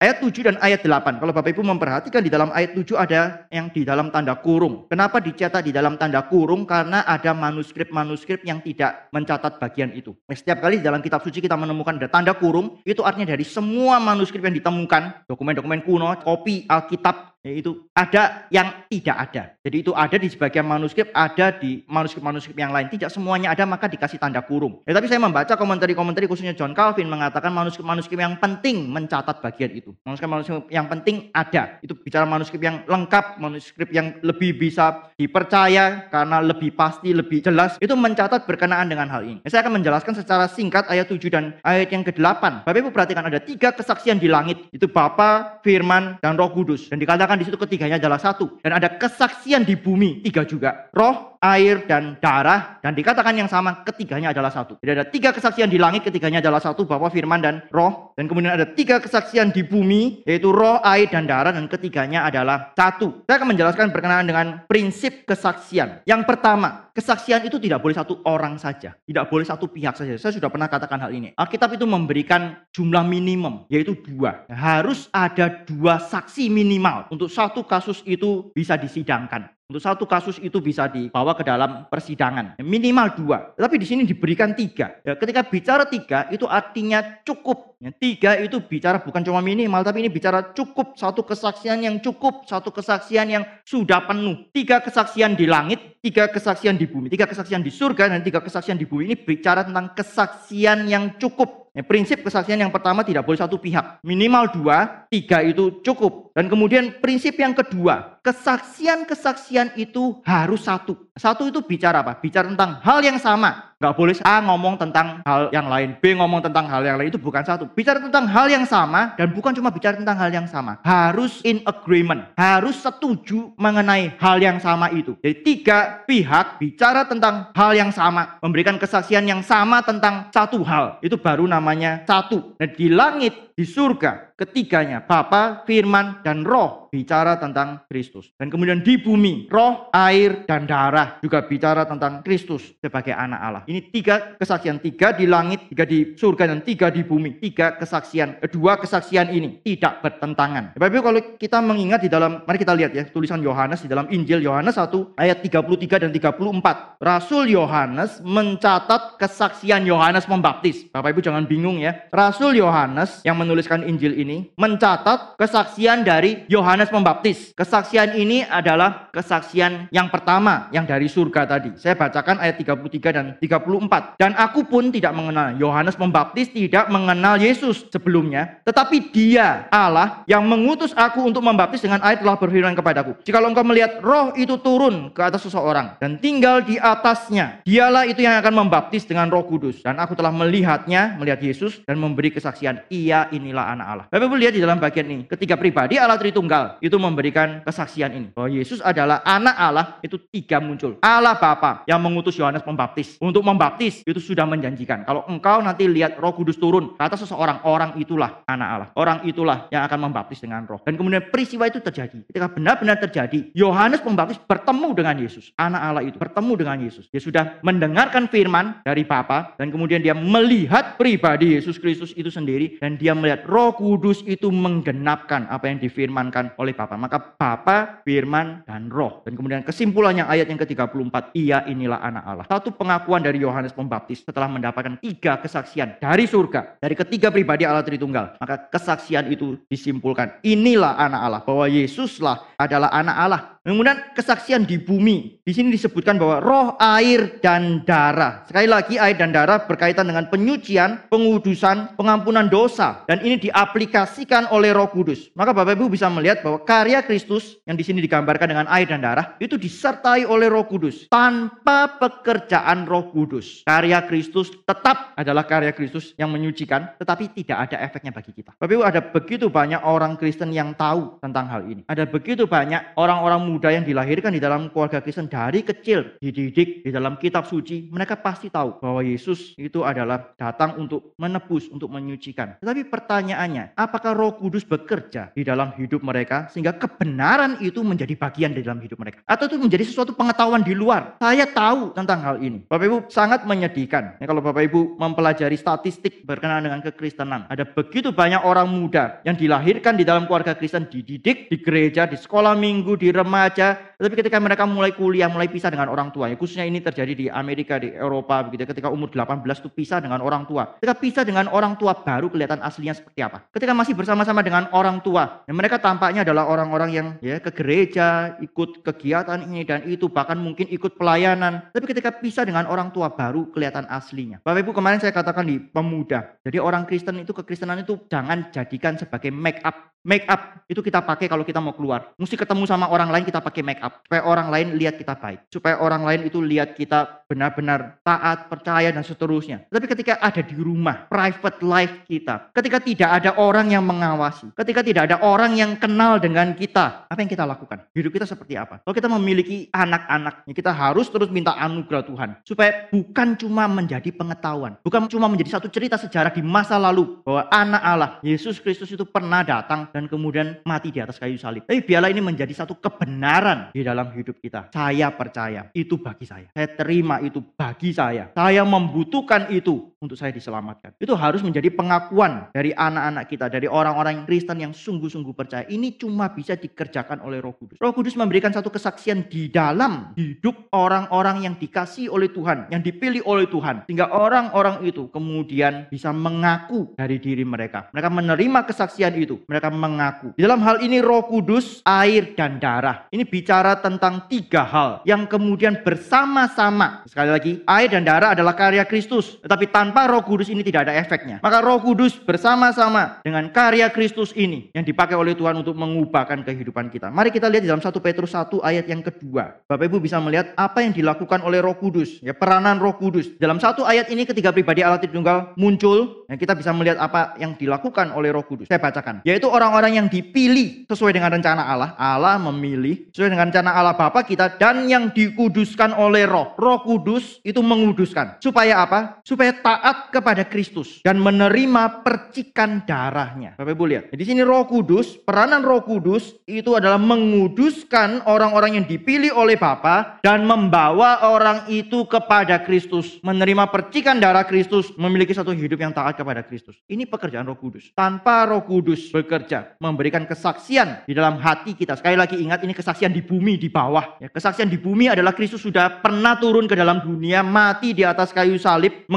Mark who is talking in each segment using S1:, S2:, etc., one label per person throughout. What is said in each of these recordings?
S1: Ayat 7 dan ayat 8. Kalau Bapak Ibu memperhatikan di dalam ayat 7 ada yang di dalam tanda kurung. Kenapa dicetak di dalam tanda kurung? Karena ada manuskrip-manuskrip yang tidak mencatat bagian itu. Nah, setiap kali di dalam kitab suci kita menemukan ada tanda kurung, itu artinya dari semua manuskrip yang ditemukan, dokumen-dokumen kuno, kopi Alkitab yaitu ada yang tidak ada. Jadi itu ada di sebagian manuskrip, ada di manuskrip-manuskrip yang lain. Tidak semuanya ada maka dikasih tanda kurung. Ya, tapi saya membaca komentari-komentari khususnya John Calvin mengatakan manuskrip-manuskrip yang penting mencatat bagian itu. Manuskrip-manuskrip yang penting ada. Itu bicara manuskrip yang lengkap, manuskrip yang lebih bisa dipercaya karena lebih pasti, lebih jelas. Itu mencatat berkenaan dengan hal ini. Ya, saya akan menjelaskan secara singkat ayat 7 dan ayat yang ke-8. Bapak Ibu perhatikan ada tiga kesaksian di langit. Itu Bapa, Firman, dan Roh Kudus. Dan dikatakan dikatakan di situ ketiganya adalah satu. Dan ada kesaksian di bumi, tiga juga. Roh, air, dan darah. Dan dikatakan yang sama, ketiganya adalah satu. Jadi ada tiga kesaksian di langit, ketiganya adalah satu, Bapa, Firman, dan Roh. Dan kemudian ada tiga kesaksian di bumi, yaitu roh, air, dan darah. Dan ketiganya adalah satu. Saya akan menjelaskan berkenaan dengan prinsip kesaksian. Yang pertama, kesaksian itu tidak boleh satu orang saja. Tidak boleh satu pihak saja. Saya sudah pernah katakan hal ini. Alkitab itu memberikan jumlah minimum, yaitu dua. Harus ada dua saksi minimal untuk satu kasus itu bisa disidangkan. Untuk satu kasus itu bisa dibawa ke dalam persidangan. Minimal dua. Tapi di sini diberikan tiga. Ya, ketika bicara tiga itu artinya cukup. Ya, tiga itu bicara bukan cuma minimal. Tapi ini bicara cukup. Satu kesaksian yang cukup. Satu kesaksian yang sudah penuh. Tiga kesaksian di langit. Tiga kesaksian di bumi. Tiga kesaksian di surga. Dan tiga kesaksian di bumi. Ini bicara tentang kesaksian yang cukup. Ya, prinsip kesaksian yang pertama tidak boleh satu pihak. Minimal dua, tiga itu cukup. Dan kemudian prinsip yang kedua, kesaksian-kesaksian itu harus satu. Satu itu bicara apa? Bicara tentang hal yang sama. Gak boleh A ngomong tentang hal yang lain, B ngomong tentang hal yang lain. Itu bukan satu. Bicara tentang hal yang sama dan bukan cuma bicara tentang hal yang sama. Harus in agreement. Harus setuju mengenai hal yang sama itu. Jadi tiga pihak bicara tentang hal yang sama. Memberikan kesaksian yang sama tentang satu hal. Itu baru namanya satu. Dan di langit, di surga, ketiganya Bapa, Firman, dan Roh bicara tentang Kristus. Dan kemudian di bumi, roh, air, dan darah juga bicara tentang Kristus sebagai anak Allah. Ini tiga kesaksian, tiga di langit, tiga di surga, dan tiga di bumi. Tiga kesaksian, kedua kesaksian ini tidak bertentangan. Bapak Ibu kalau kita mengingat di dalam, mari kita lihat ya, tulisan Yohanes di dalam Injil Yohanes 1 ayat 33 dan 34. Rasul Yohanes mencatat kesaksian Yohanes Pembaptis. Bapak Ibu jangan bingung ya. Rasul Yohanes yang menuliskan Injil ini mencatat kesaksian dari Yohanes Pembaptis. Kesaksian ini adalah kesaksian yang pertama yang dari surga tadi. Saya bacakan ayat 33 dan 34. Dan aku pun tidak mengenal. Yohanes Pembaptis tidak mengenal Yesus sebelumnya. Tetapi dia Allah yang mengutus aku untuk membaptis dengan air telah berfirman kepadaku. Jika engkau melihat roh itu turun ke atas seseorang dan tinggal di atasnya. Dialah itu yang akan membaptis dengan roh kudus. Dan aku telah melihatnya, melihat Yesus dan memberi kesaksian. Ia inilah anak Allah. Bapak Ibu lihat di dalam bagian ini. Ketiga pribadi Allah Tritunggal itu memberikan kesaksian ini bahwa Yesus adalah anak Allah itu tiga muncul. Allah Bapa yang mengutus Yohanes Pembaptis untuk membaptis itu sudah menjanjikan. Kalau engkau nanti lihat Roh Kudus turun kata seseorang, orang itulah anak Allah. Orang itulah yang akan membaptis dengan Roh. Dan kemudian peristiwa itu terjadi. Ketika benar-benar terjadi, Yohanes Pembaptis bertemu dengan Yesus. Anak Allah itu bertemu dengan Yesus. Dia sudah mendengarkan firman dari Bapa dan kemudian dia melihat pribadi Yesus Kristus itu sendiri dan dia melihat Roh Kudus itu menggenapkan apa yang difirmankan oleh Bapa. Maka Bapa, Firman, dan Roh. Dan kemudian kesimpulannya ayat yang ke-34, ia inilah anak Allah. Satu pengakuan dari Yohanes Pembaptis setelah mendapatkan tiga kesaksian dari surga, dari ketiga pribadi Allah Tritunggal. Maka kesaksian itu disimpulkan, inilah anak Allah, bahwa Yesuslah adalah anak Allah Kemudian kesaksian di bumi. Di sini disebutkan bahwa roh, air, dan darah. Sekali lagi air dan darah berkaitan dengan penyucian, pengudusan, pengampunan dosa. Dan ini diaplikasikan oleh roh kudus. Maka Bapak Ibu bisa melihat bahwa karya Kristus yang di sini digambarkan dengan air dan darah. Itu disertai oleh roh kudus. Tanpa pekerjaan roh kudus. Karya Kristus tetap adalah karya Kristus yang menyucikan. Tetapi tidak ada efeknya bagi kita. Bapak Ibu ada begitu banyak orang Kristen yang tahu tentang hal ini. Ada begitu banyak orang-orang muda yang dilahirkan di dalam keluarga Kristen dari kecil dididik di dalam kitab suci, mereka pasti tahu bahwa Yesus itu adalah datang untuk menebus, untuk menyucikan. Tetapi pertanyaannya, apakah Roh Kudus bekerja di dalam hidup mereka sehingga kebenaran itu menjadi bagian di dalam hidup mereka? Atau itu menjadi sesuatu pengetahuan di luar? Saya tahu tentang hal ini. Bapak Ibu sangat menyedihkan. Ya, kalau Bapak Ibu mempelajari statistik berkenaan dengan kekristenan, ada begitu banyak orang muda yang dilahirkan di dalam keluarga Kristen, dididik di gereja, di sekolah minggu, di remaja, าจา tetapi ketika mereka mulai kuliah, mulai pisah dengan orang tua, ya, khususnya ini terjadi di Amerika, di Eropa, begitu. ya, Ketika umur 18 itu pisah dengan orang tua. Ketika pisah dengan orang tua, baru kelihatan aslinya seperti apa. Ketika masih bersama-sama dengan orang tua, ya mereka tampaknya adalah orang-orang yang ya ke gereja, ikut kegiatan ini dan itu, bahkan mungkin ikut pelayanan. Tapi ketika pisah dengan orang tua, baru kelihatan aslinya. Bapak Ibu kemarin saya katakan di pemuda. Jadi orang Kristen itu kekristenan itu jangan jadikan sebagai make up Make up itu kita pakai kalau kita mau keluar. Mesti ketemu sama orang lain kita pakai make up supaya orang lain lihat kita baik, supaya orang lain itu lihat kita benar-benar taat, percaya dan seterusnya. Tapi ketika ada di rumah, private life kita, ketika tidak ada orang yang mengawasi, ketika tidak ada orang yang kenal dengan kita, apa yang kita lakukan? Hidup kita seperti apa? Kalau kita memiliki anak-anak, kita harus terus minta anugerah Tuhan supaya bukan cuma menjadi pengetahuan, bukan cuma menjadi satu cerita sejarah di masa lalu bahwa anak Allah Yesus Kristus itu pernah datang dan kemudian mati di atas kayu salib. Tapi biarlah ini menjadi satu kebenaran di dalam hidup kita. Saya percaya itu bagi saya. Saya terima itu bagi saya. Saya membutuhkan itu untuk saya diselamatkan. Itu harus menjadi pengakuan dari anak-anak kita, dari orang-orang Kristen yang sungguh-sungguh percaya. Ini cuma bisa dikerjakan oleh Roh Kudus. Roh Kudus memberikan satu kesaksian di dalam hidup orang-orang yang dikasih oleh Tuhan, yang dipilih oleh Tuhan, sehingga orang-orang itu kemudian bisa mengaku dari diri mereka. Mereka menerima kesaksian itu, mereka mengaku. Di dalam hal ini Roh Kudus, air dan darah. Ini bicara tentang tiga hal yang kemudian bersama-sama. Sekali lagi, air dan darah adalah karya Kristus, tetapi tanpa Roh Kudus ini tidak ada efeknya. Maka Roh Kudus bersama-sama dengan karya Kristus ini yang dipakai oleh Tuhan untuk mengubahkan kehidupan kita. Mari kita lihat di dalam 1 Petrus 1 ayat yang kedua. Bapak Ibu bisa melihat apa yang dilakukan oleh Roh Kudus, ya peranan Roh Kudus. Dalam satu ayat ini ketiga pribadi Allah Tritunggal muncul, yang kita bisa melihat apa yang dilakukan oleh Roh Kudus. Saya bacakan, yaitu orang-orang yang dipilih sesuai dengan rencana Allah. Allah memilih sesuai dengan rencana Allah Bapa kita dan yang dikuduskan oleh Roh. Roh Kudus itu menguduskan. Supaya apa? Supaya taat kepada Kristus dan menerima percikan darahnya. Bapak Ibu lihat. Di sini Roh Kudus, peranan Roh Kudus itu adalah menguduskan orang-orang yang dipilih oleh Bapa dan membawa orang itu kepada Kristus, menerima percikan darah Kristus, memiliki satu hidup yang taat kepada Kristus. Ini pekerjaan Roh Kudus. Tanpa Roh Kudus bekerja, memberikan kesaksian di dalam hati kita. Sekali lagi ingat ini kesaksian di bumi di bawah. Ya, kesaksian di bumi adalah Kristus sudah pernah turun ke dalam dunia, mati di atas kayu salib,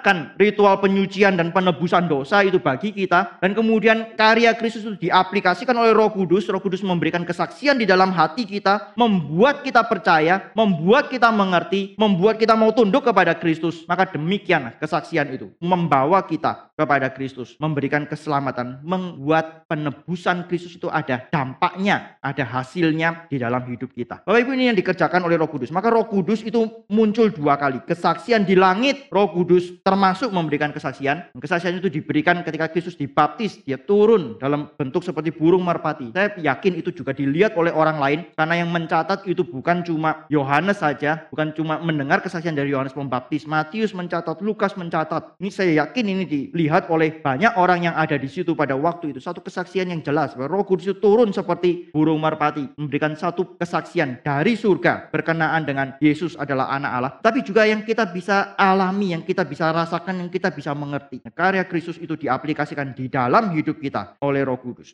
S1: menggenapkan ritual penyucian dan penebusan dosa itu bagi kita. Dan kemudian karya Kristus itu diaplikasikan oleh Roh Kudus. Roh Kudus memberikan kesaksian di dalam hati kita, membuat kita percaya, membuat kita mengerti, membuat kita mau tunduk kepada Kristus. Maka demikian kesaksian itu membawa kita kepada Kristus, memberikan keselamatan, membuat penebusan Kristus itu ada dampaknya, ada hasilnya di dalam hidup kita. Bapak Ibu ini yang dikerjakan oleh Roh Kudus. Maka Roh Kudus itu muncul dua kali. Kesaksian di langit, Roh Kudus termasuk memberikan kesaksian. Kesaksian itu diberikan ketika Kristus dibaptis, dia turun dalam bentuk seperti burung merpati. Saya yakin itu juga dilihat oleh orang lain karena yang mencatat itu bukan cuma Yohanes saja, bukan cuma mendengar kesaksian dari Yohanes Pembaptis, Matius mencatat, Lukas mencatat. Ini saya yakin ini dilihat oleh banyak orang yang ada di situ pada waktu itu. Satu kesaksian yang jelas bahwa Roh Kudus itu turun seperti burung merpati, memberikan satu kesaksian dari surga berkenaan dengan Yesus adalah anak Allah, tapi juga yang kita bisa alami, yang kita bisa rasakan, yang kita bisa mengerti. Karya Kristus itu diaplikasikan di dalam hidup kita oleh Roh Kudus.